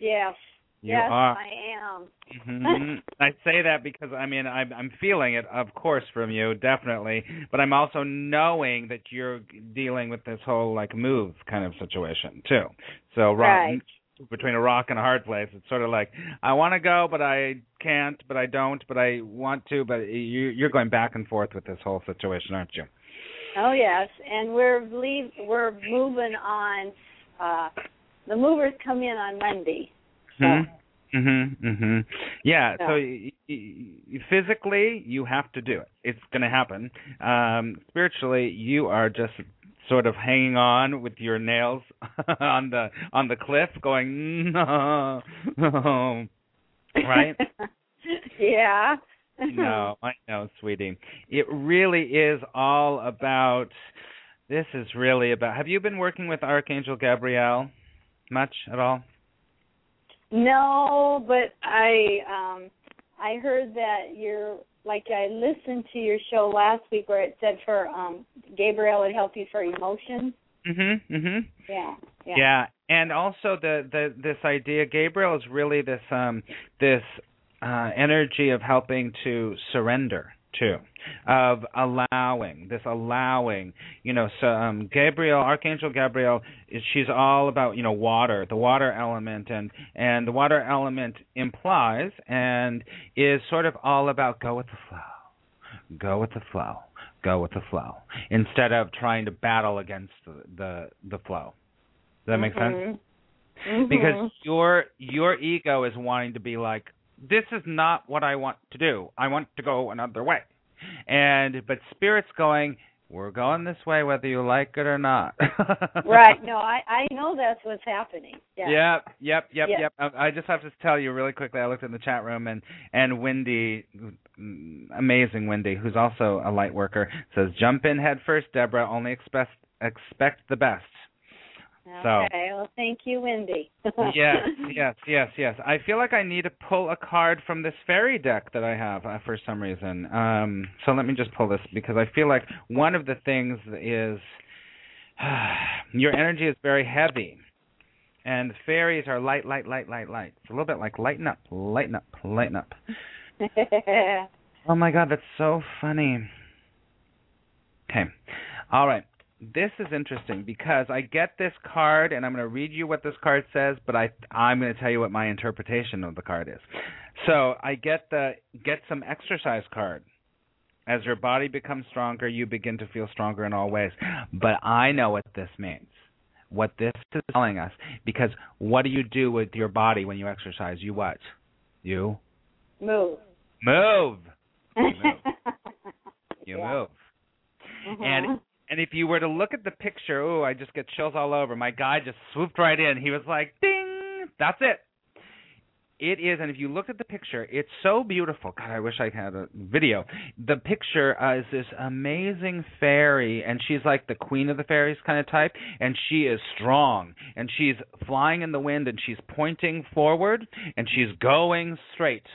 yes. You yes, are. I am. Mhm. I say that because I mean I'm I'm feeling it, of course, from you, definitely. But I'm also knowing that you're dealing with this whole like move kind of situation too. So rock, Right. between a rock and a hard place, it's sort of like I want to go, but I can't, but I don't, but I want to, but you you're going back and forth with this whole situation, aren't you? Oh yes, and we're leave we're moving on. uh The movers come in on Monday. So Mhm. Mhm. Mhm. Yeah. So Yeah. y- y- y- physically, you have to do it. It's going to happen. Um, spiritually, you are just sort of hanging on with your nails on the on the cliff, going no, right? yeah. no, I know, sweetie. It really is all about. This is really about. Have you been working with Archangel Gabrielle much at all? No, but I um I heard that you're like I listened to your show last week where it said for um Gabriel would help you for emotions. Mhm. Mhm. Yeah. Yeah. Yeah, and also the the this idea Gabriel is really this um this uh energy of helping to surrender too of allowing this allowing you know so um gabriel archangel gabriel she's all about you know water the water element and and the water element implies and is sort of all about go with the flow go with the flow go with the flow instead of trying to battle against the the, the flow does that make sense Mhm. Mhm. because your your ego is wanting to be like this is not what I want to do. I want to go another way. And but spirit's going, we're going this way whether you like it or not. right. No, I I know that's what's happening. Yeah. Yep, yep, yep, yep. I I just have to tell you really quickly. I looked in the chat room and and Wendy, mm, amazing Wendy, who's also a light worker, says jump in head first, Deborah. Only expect expect the best. So- Okay. Well, thank you, Wendy. yes, yes, yes, yes. I feel like I need to pull a card from this fairy deck that I have uh, for some reason. Um, so let me just pull this because I feel like one of the things is your energy is very heavy, and fairies are light, light, light, light, light. It's a little bit like lighten up, lighten up, lighten up. Oh my god, that's so funny. Okay. All right. This is interesting because I get this card and I'm going to read you what this card says, but I I'm going to tell you what my interpretation of the card is. So, I get the get some exercise card. As your body becomes stronger, you begin to feel stronger in all ways. But I know what this means. What this is telling us because what do you do with your body when you exercise? You what? You Move. move. You Yeah. move. Mhm. And and if you were to look at the picture, oh, I just get chills all over. My guy just swooped right in. He was like, "Ding!" That's it. It is, and if you look at the picture, it's so beautiful. God, I wish I had a video. The picture uh, is this amazing fairy, and she's like the queen of the fairies kind of type, and she is strong, and she's flying in the wind, and she's pointing forward, and she's going straight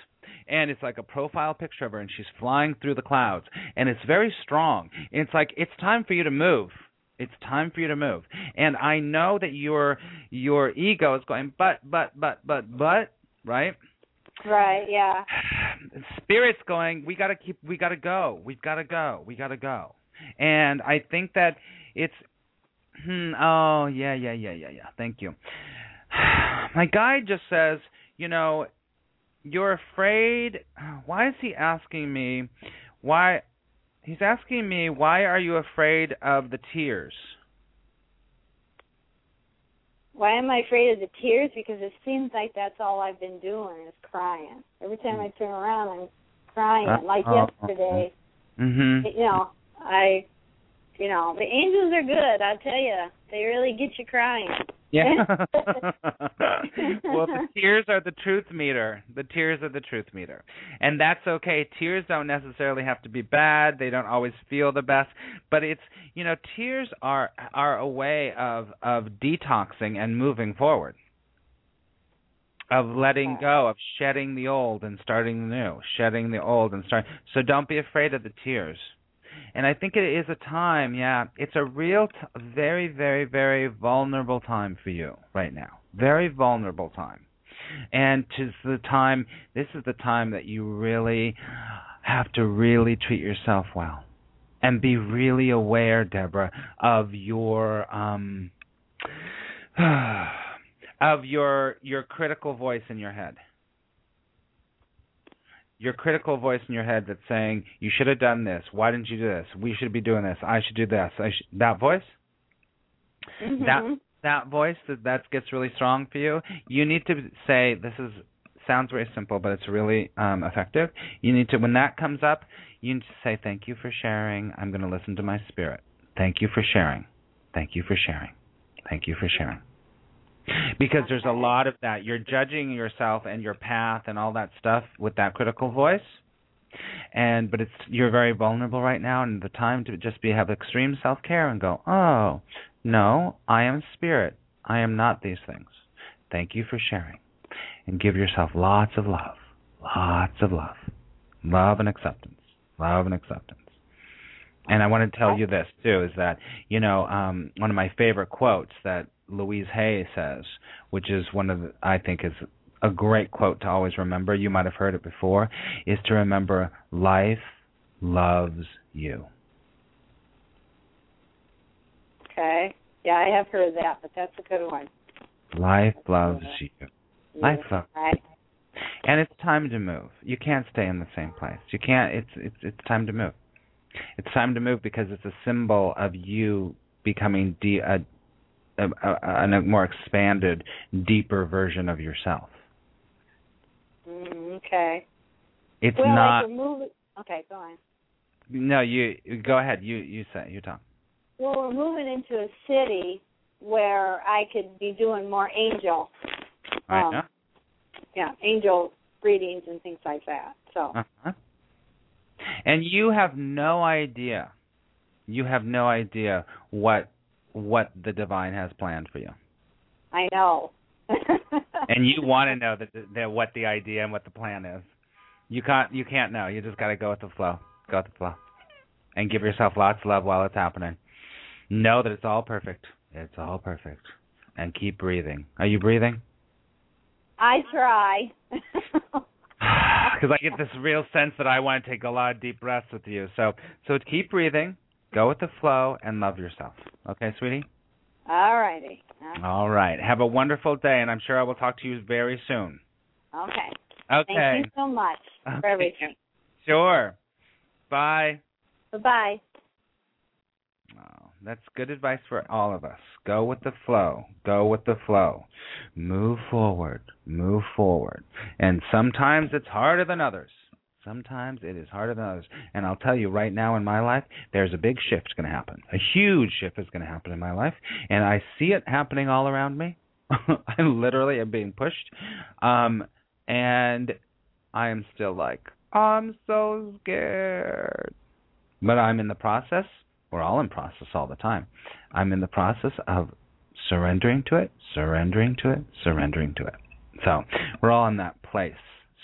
and it's like a profile picture of her and she's flying through the clouds and it's very strong. And it's like it's time for you to move. It's time for you to move. And i know that your your ego is going but but but but but right? Right. Yeah. spirit's going we got to keep we got to go. We've got to go. We got to go. And i think that it's hmm oh yeah yeah yeah yeah yeah. Thank you. My guide just says you know you're afraid why is he asking me why he's asking me why are you afraid of the tears Why am I afraid of the tears? Because it seems like that's all I've been doing is crying. Every time I turn around, I'm crying. Uh, like uh, yesterday, mhm you know, I, you know, the angels are good. I tell you, they really get you crying. Yeah. well, the tears are the truth meter. The tears are the truth meter. And that's okay. Tears don't necessarily have to be bad. They don't always feel the best, but it's, you know, tears are are a way of of detoxing and moving forward. Of letting go, of shedding the old and starting the new, shedding the old and starting. So don't be afraid of the tears. And I think it is a time, yeah, it's a real, t- very, very, very vulnerable time for you right now. Very vulnerable time. And to the time, this is the time that you really have to really treat yourself well. And be really aware, Deborah, of your, um, of your, your critical voice in your head your critical voice in your head that's saying you should have done this. Why didn't you do this? We should be doing this. I should do this. I sh-, that voice? Mhm. that that voice that that gets really strong for you you need to say this is sounds very simple but it's really um effective. You need to when that comes up you need to say thank you for sharing. I'm going to listen to my spirit. Thank you for sharing. Thank you for sharing. Thank you for sharing because there's a lot of that. You're judging yourself and your path and all that stuff with that critical voice. And but it's you're very vulnerable right now and the time to just be have extreme self-care and go oh no i am spirit. I am not these things. Thank you for sharing. And give yourself lots of love. Lots of love. Love and acceptance. Love and acceptance. And I want to tell you this too is that you know um, one of my favorite quotes that Louise Hay says, which is one of the, I think is a great quote to always remember. You might have heard it before. Is to remember life loves you. Okay. Yeah, I have heard that, but that's a good one. Life loves you. Life loves. Right. And it's time to move. You can't stay in the same place. You can't. It's it's it's time to move. It's time to move because it's a symbol of you becoming de- a, a, a, a more expanded, deeper version of yourself. Mm, okay. It's well, not. moving. Okay, go on. No, you go ahead. You you say you talk. Well, we're moving into a city where I could be doing more angel, Right Um, yeah, angel readings and things like that. So, Uh-huh. And you have no idea. You have no idea what what the divine has planned for you. I know. and you want to know that, that what the idea and what the plan is. You can't you can't know. You just got to go with the flow. Go with the flow, and give yourself lots of love while it's happening. Know that it's all perfect. It's all perfect, and keep breathing. Are you breathing? I try. Because I get this real sense that I want to take a lot of deep breaths with you. So so keep breathing. Go with the flow and love yourself. Okay, sweetie. All righty. All right. Have a wonderful day, and I'm sure I will talk to you very soon. Okay. Okay. Thank you so much for everything. Sure. Bye. Bye bye. Oh, that's good advice for all of us. Go with the flow. Go with the flow. Move forward. Move forward. And sometimes it's harder than others. Sometimes it is harder than others. And I'll tell you right now in my life, there's a big shift going to happen. A huge shift is going to happen in my life. And I see it happening all around me. I literally am being pushed. Um, and I am still like, I'm so scared. But I'm in the process. We're all in process all the time. I'm in the process of surrendering to it, surrendering to it, surrendering to it. So we're all in that place.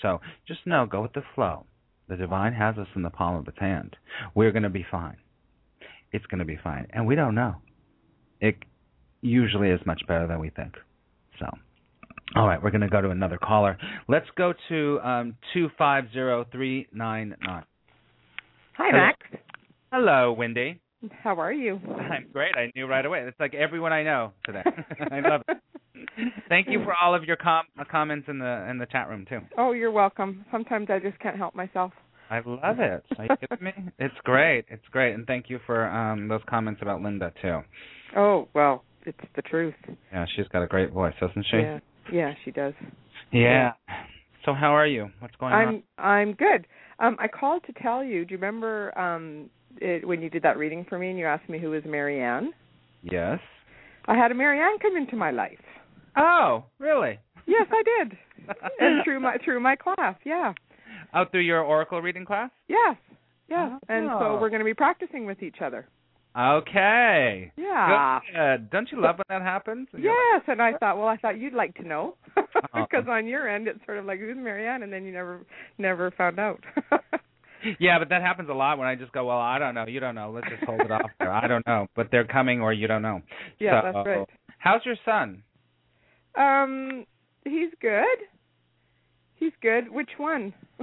So just know, go with the flow. The divine has us in the palm of its hand. We're going to be fine. It's going to be fine. And we don't know. It usually is much better than we think. So, all right, we're going to go to another caller. Let's go to um, 250399. Hi, Max. Hello, Wendy. How are you? I'm great. I knew right away. It's like everyone I know today. I love it. Thank you for all of your com- comments in the in the chat room too. Oh, you're welcome. Sometimes I just can't help myself. I love it. Are you kidding me? It's great. It's great, and thank you for um those comments about Linda too. Oh, well, it's the truth. Yeah, she's got a great voice, doesn't she? Yeah. Yeah, she does. Yeah. So how are you? What's going on? I'm I'm good. Um I called to tell you, do you remember um it, when you did that reading for me and you asked me who was Marianne? Yes. I had a Marianne come into my life. Oh, really? Yes, I did. and through my through my class, yeah. Out through your oracle reading class? Yes. And Oh. so we're going to be practicing with each other. Okay. Yeah. Good. Don't you love when that happens? And Yes, and I thought, well, I thought you'd like to know Uh-huh. because on your end it's sort of like who's Marianne, and then you never never found out. Yeah, but that happens a lot when I just go, well, I don't know, you don't know, let's just hold it off there. I don't know, but they're coming or you don't know. yeah, So, that's right. How's your son? Um, he's good. He's good. Which one?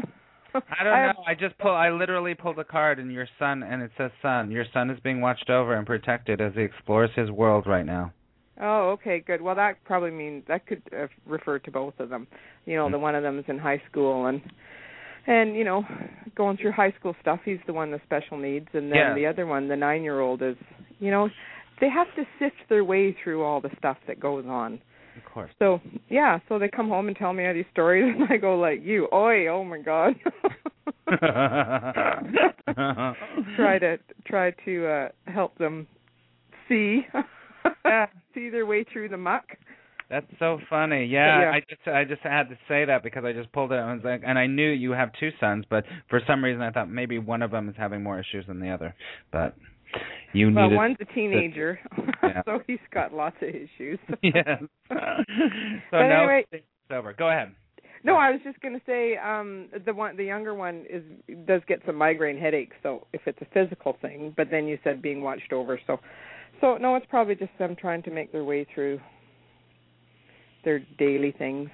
I don't know. I just pull. I literally pulled a card, and your son, and it says son. Your son is being watched over and protected as he explores his world right now. Oh, okay, good. Well, that probably means that could uh, refer to both of them. You know, the one of them is in high school and and you know, going through high school stuff. He's the one with special needs, and then Yeah. the other one, the nine-year-old, is you know, they have to sift their way through all the stuff that goes on. Of course. So yeah, so they come home and tell me all these stories, and I go like, "You, oi, oh my god." try to try to uh help them see see their way through the muck. That's so funny. Yeah, Yeah. I just I just had to say that because I just pulled it and I was like, and I knew you have two sons, but for some reason I thought maybe one of them is having more issues than the other. But you Well, needed. one's a teenager, Yeah. so he's got lots of issues. yes. so But no, anyway- it's over. Go ahead. No, I was just going to say um the one the younger one is does get some migraine headaches, so if it's a physical thing, but then you said being watched over, so so no, it's probably just them trying to make their way through their daily things.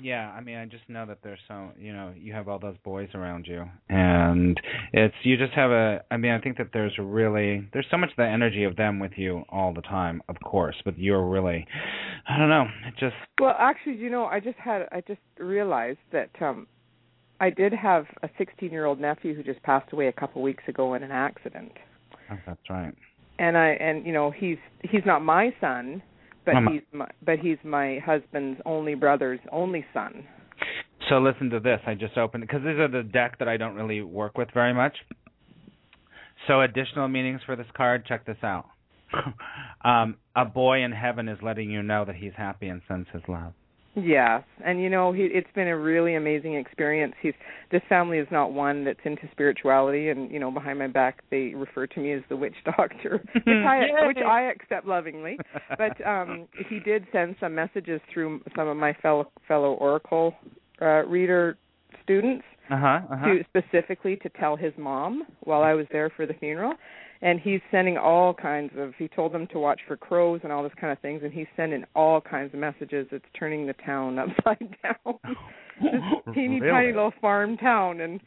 Yeah, I mean, I just know that there's so you know you have all those boys around you, and it's you just have a. I mean, I think that there's really there's so much the energy of them with you all the time, of course, but you're really, I don't know, it just Well, actually, you know, I just had I just realized that um I did have a 16-year-old nephew who just passed away a couple weeks ago in an accident. oh, that's right. And I and you know, he's he's not my son, but Mama. he's my but he's my husband's only brother's only son. So listen to this. I just opened because these are the deck that I don't really work with very much. So additional meanings for this card. Check this out. um, a boy in heaven is letting you know that he's happy and sends his love. Yes, and you know, he it's been a really amazing experience. He's this family is not one that's into spirituality, and you know, behind my back they refer to me as the witch doctor, which I which I accept lovingly. But um he did send some messages through some of my fellow fellow oracle uh reader students Uh huh. Uh huh. to specifically to tell his mom while I was there for the funeral. And he's sending all kinds of he told them to watch for crows and all this kind of things and he's sending all kinds of messages. It's turning the town upside down. Oh. this teeny Really? tiny little farm town and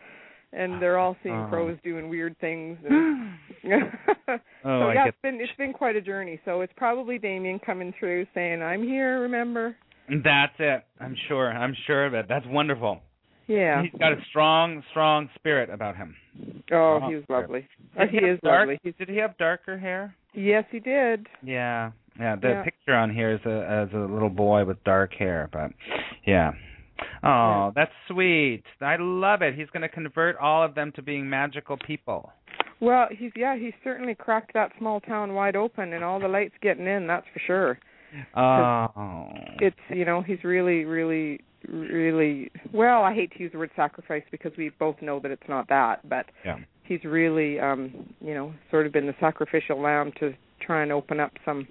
and they're all seeing Oh. crows doing weird things and oh, so Oh, I yeah, it's been it's been quite a journey. So it's probably Damien coming through saying, I'm here, remember? That's it. I'm sure. I'm sure of it. That's wonderful. Yeah. He's got a strong, strong spirit about him. Oh, Oh, he was lovely. Did Uh, he is dark, lovely. He's, Did he have darker hair? yes, he did. Yeah. Yeah. The Yeah. picture on here is a as a little boy with dark hair, but yeah. Oh, Yeah. that's sweet. I love it. He's going to convert all of them to being magical people. Well, he's yeah, he's certainly cracked that small town wide open, and all the lights getting in. That's for sure. Oh. It's you know he's really, really, really well. I hate to use the word sacrifice because we both know that it's not that, but Yeah. he's really um you know sort of been the sacrificial lamb to try and open up some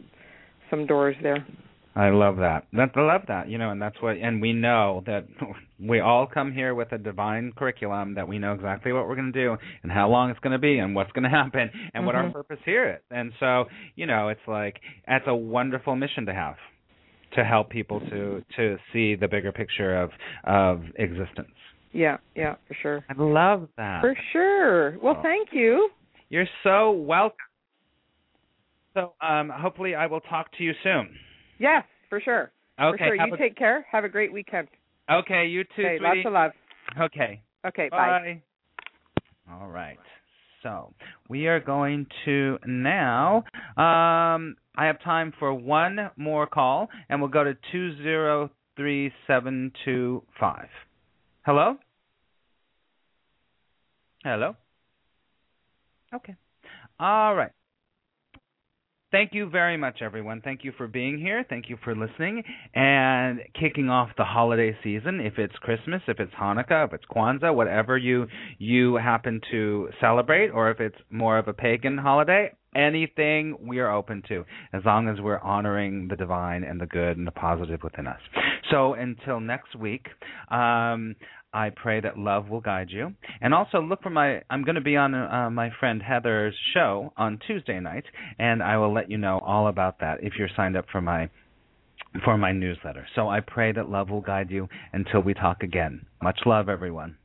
some doors there. I love that. That I love that. You know, and that's what and we know that we all come here with a divine curriculum that we know exactly what we're going to do and how long it's going to be and what's going to happen and what our Mhm. purpose here is. And so, you know, it's like that's a wonderful mission to have to help people to to see the bigger picture of of existence. Yeah, yeah, for sure. I love that. For sure. Well, Oh. thank you. You're so welcome. So, um hopefully I will talk to you soon. Yes, for sure. Okay. for sure. You a- take care. Have a great weekend. okay, you too, okay, sweetie. lots of love. Okay. Okay, bye. All right. So we are going to now. Um, I have time for one more call, and we'll go to two zero three seven two five. Hello. Hello. Okay. All right. Thank you very much, everyone. Thank you for being here. Thank you for listening and kicking off the holiday season. If it's Christmas, if it's Hanukkah, if it's Kwanzaa, whatever you you happen to celebrate, or if it's more of a pagan holiday, anything we are open to, as long as we're honoring the divine and the good and the positive within us. So until next week, um, I pray that love will guide you. And also look for my I'm going to be on uh, my friend Heather's show on Tuesday night and I will let you know all about that if you're signed up for my for my newsletter. So I pray that love will guide you until we talk again. Much love everyone.